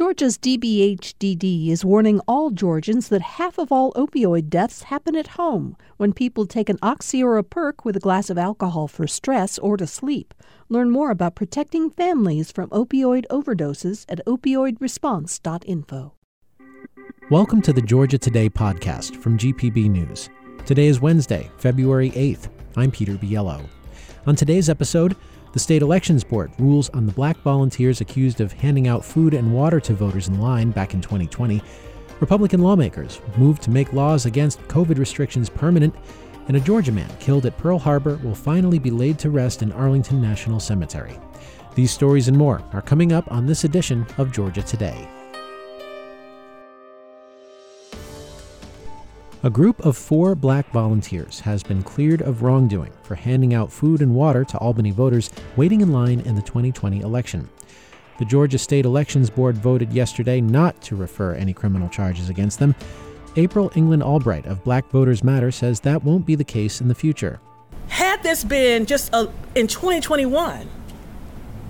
Georgia's DBHDD is warning all Georgians that half of all opioid deaths happen at home when people take an oxy or a perk with a glass of alcohol for stress or to sleep. Learn more about protecting families from opioid overdoses at opioidresponse.info. Welcome to the Georgia Today podcast from GPB News. Today is Wednesday, February 8th. I'm Peter Biello. On today's episode, the state elections board rules on the black volunteers accused of handing out food and water to voters in line back in 2020. Republican lawmakers move to make laws against COVID restrictions permanent, and a Georgia man killed at Pearl Harbor will finally be laid to rest in Arlington National Cemetery. These stories and more are coming up on this edition of Georgia Today. A group of four black volunteers has been cleared of wrongdoing for handing out food and water to Albany voters waiting in line in the 2020 election. The Georgia State Elections Board voted yesterday not to refer any criminal charges against them. April England Albright of Black Voters Matter says that won't be the case in the future. Had this been just a, in 2021,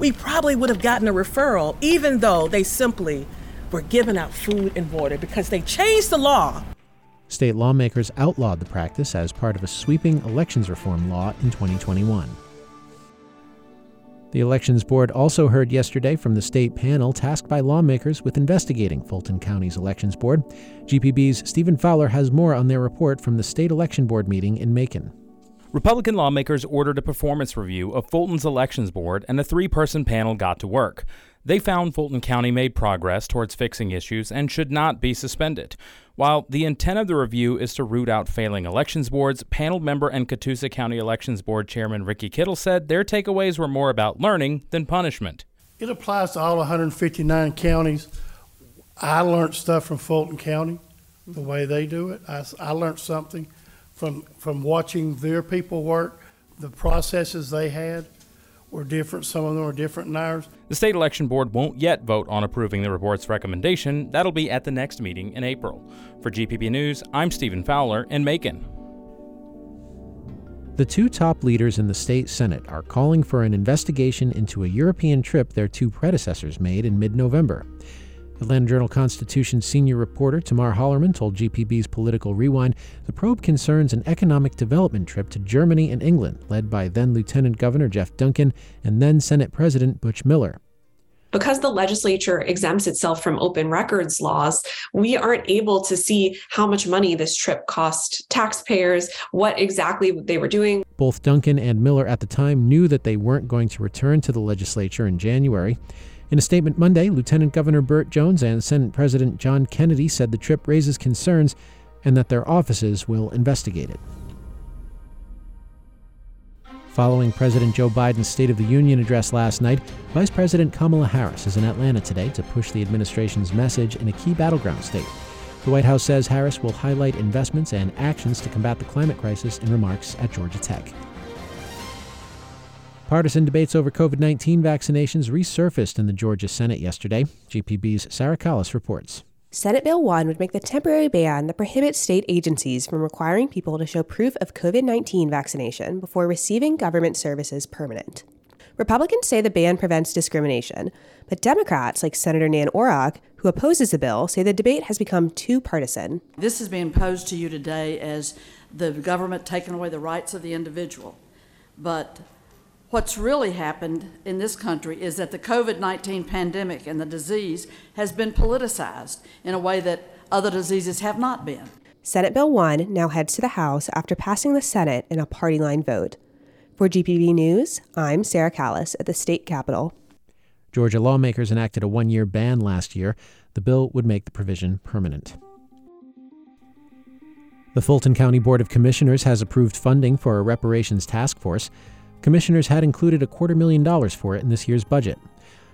we probably would have gotten a referral, even though they simply were giving out food and water because they changed the law State lawmakers outlawed the practice as part of a sweeping elections reform law in 2021. The Elections Board also heard yesterday from the state panel tasked by lawmakers with investigating Fulton County's Elections Board. GPB's Stephen Fowler has more on their report from the State Election Board meeting in Macon. Republican lawmakers ordered a performance review of Fulton's Elections Board, and a three person panel got to work. They found Fulton County made progress towards fixing issues and should not be suspended. While the intent of the review is to root out failing elections boards, panel member and Catoosa County Elections Board Chairman Ricky Kittle said their takeaways were more about learning than punishment. It applies to all 159 counties. I learned stuff from Fulton County, the way they do it. I, I learned something from, from watching their people work, the processes they had were different. Some of them were different than ours. The state election board won't yet vote on approving the report's recommendation. That'll be at the next meeting in April. For GPB News, I'm Stephen Fowler in Macon. The two top leaders in the state Senate are calling for an investigation into a European trip their two predecessors made in mid November. Atlanta Journal Constitution senior reporter Tamar Hallerman told GPB's Political Rewind the probe concerns an economic development trip to Germany and England, led by then Lieutenant Governor Jeff Duncan and then Senate President Butch Miller. Because the legislature exempts itself from open records laws, we aren't able to see how much money this trip cost taxpayers, what exactly they were doing. Both Duncan and Miller at the time knew that they weren't going to return to the legislature in January. In a statement Monday, Lieutenant Governor Burt Jones and Senate President John Kennedy said the trip raises concerns and that their offices will investigate it. Following President Joe Biden's State of the Union address last night, Vice President Kamala Harris is in Atlanta today to push the administration's message in a key battleground state. The White House says Harris will highlight investments and actions to combat the climate crisis in remarks at Georgia Tech. Partisan debates over COVID 19 vaccinations resurfaced in the Georgia Senate yesterday. GPB's Sarah Kallis reports. Senate Bill 1 would make the temporary ban that prohibits state agencies from requiring people to show proof of COVID 19 vaccination before receiving government services permanent. Republicans say the ban prevents discrimination, but Democrats, like Senator Nan Orrock, who opposes the bill, say the debate has become too partisan. This is being posed to you today as the government taking away the rights of the individual. But What's really happened in this country is that the COVID 19 pandemic and the disease has been politicized in a way that other diseases have not been. Senate Bill 1 now heads to the House after passing the Senate in a party line vote. For GPB News, I'm Sarah Kallis at the state capitol. Georgia lawmakers enacted a one year ban last year. The bill would make the provision permanent. The Fulton County Board of Commissioners has approved funding for a reparations task force. Commissioners had included a quarter million dollars for it in this year's budget.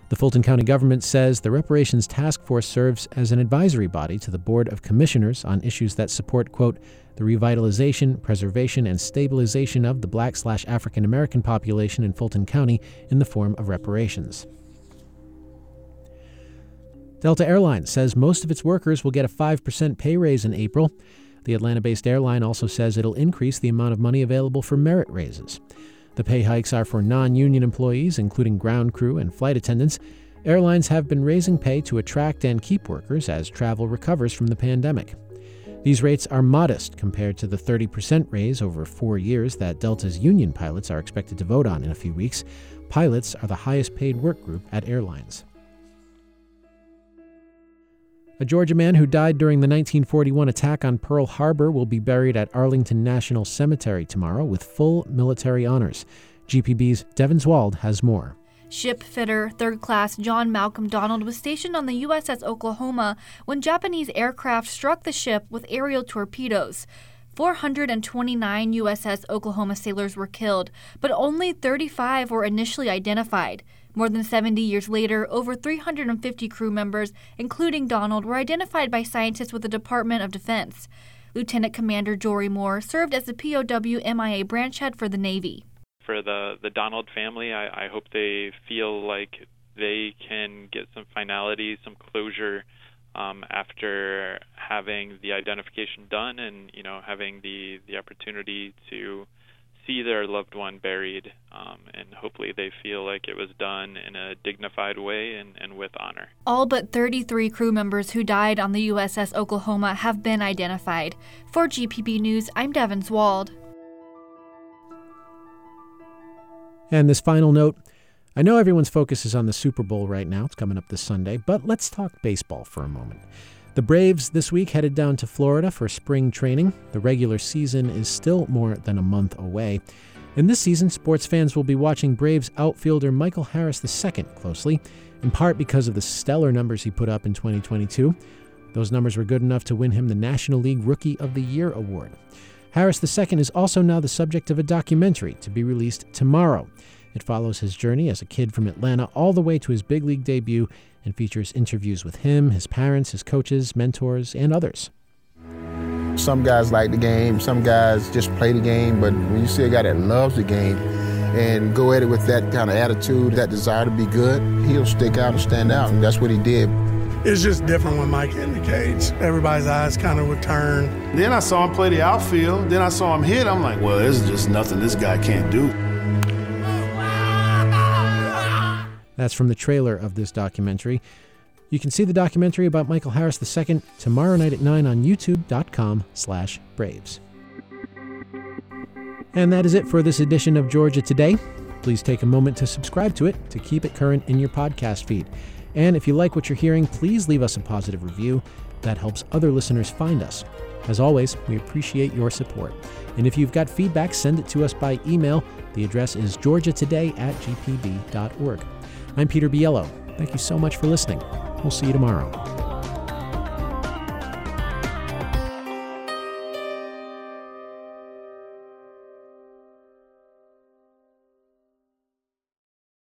The Fulton County government says the Reparations Task Force serves as an advisory body to the Board of Commissioners on issues that support, quote, the revitalization, preservation, and stabilization of the black slash African American population in Fulton County in the form of reparations. Delta Airlines says most of its workers will get a 5% pay raise in April. The Atlanta based airline also says it'll increase the amount of money available for merit raises. The pay hikes are for non union employees, including ground crew and flight attendants. Airlines have been raising pay to attract and keep workers as travel recovers from the pandemic. These rates are modest compared to the 30% raise over four years that Delta's union pilots are expected to vote on in a few weeks. Pilots are the highest paid work group at airlines. A Georgia man who died during the 1941 attack on Pearl Harbor will be buried at Arlington National Cemetery tomorrow with full military honors. GPB's Devin Zwald has more. Ship fitter third class John Malcolm Donald was stationed on the USS Oklahoma when Japanese aircraft struck the ship with aerial torpedoes. 429 USS Oklahoma sailors were killed, but only 35 were initially identified. More than 70 years later, over 350 crew members, including Donald, were identified by scientists with the Department of Defense. Lieutenant Commander Jory Moore served as the POW MIA branch head for the Navy for the the Donald family. I, I hope they feel like they can get some finality, some closure um, after having the identification done, and you know having the the opportunity to see their loved one buried, um, and hopefully they feel like it was done in a dignified way and, and with honor. All but 33 crew members who died on the USS Oklahoma have been identified. For GPB News, I'm Devin Zwald. And this final note I know everyone's focus is on the Super Bowl right now. It's coming up this Sunday, but let's talk baseball for a moment. The Braves this week headed down to Florida for spring training. The regular season is still more than a month away. And this season, sports fans will be watching Braves outfielder Michael Harris II closely, in part because of the stellar numbers he put up in 2022. Those numbers were good enough to win him the National League Rookie of the Year award. Harris II is also now the subject of a documentary to be released tomorrow. It follows his journey as a kid from Atlanta all the way to his big league debut and features interviews with him, his parents, his coaches, mentors, and others. Some guys like the game, some guys just play the game, but when you see a guy that loves the game and go at it with that kind of attitude, that desire to be good, he'll stick out and stand out, and that's what he did. It's just different when Mike in the cage. Everybody's eyes kind of would turn. Then I saw him play the outfield. Then I saw him hit. I'm like, well, there's just nothing this guy can't do. That's from the trailer of this documentary. You can see the documentary about Michael Harris II tomorrow night at 9 on youtube.com slash braves. And that is it for this edition of Georgia Today. Please take a moment to subscribe to it to keep it current in your podcast feed. And if you like what you're hearing, please leave us a positive review. That helps other listeners find us. As always, we appreciate your support. And if you've got feedback, send it to us by email. The address is georgiatoday at gpb.org. I'm Peter Biello. Thank you so much for listening. We'll see you tomorrow.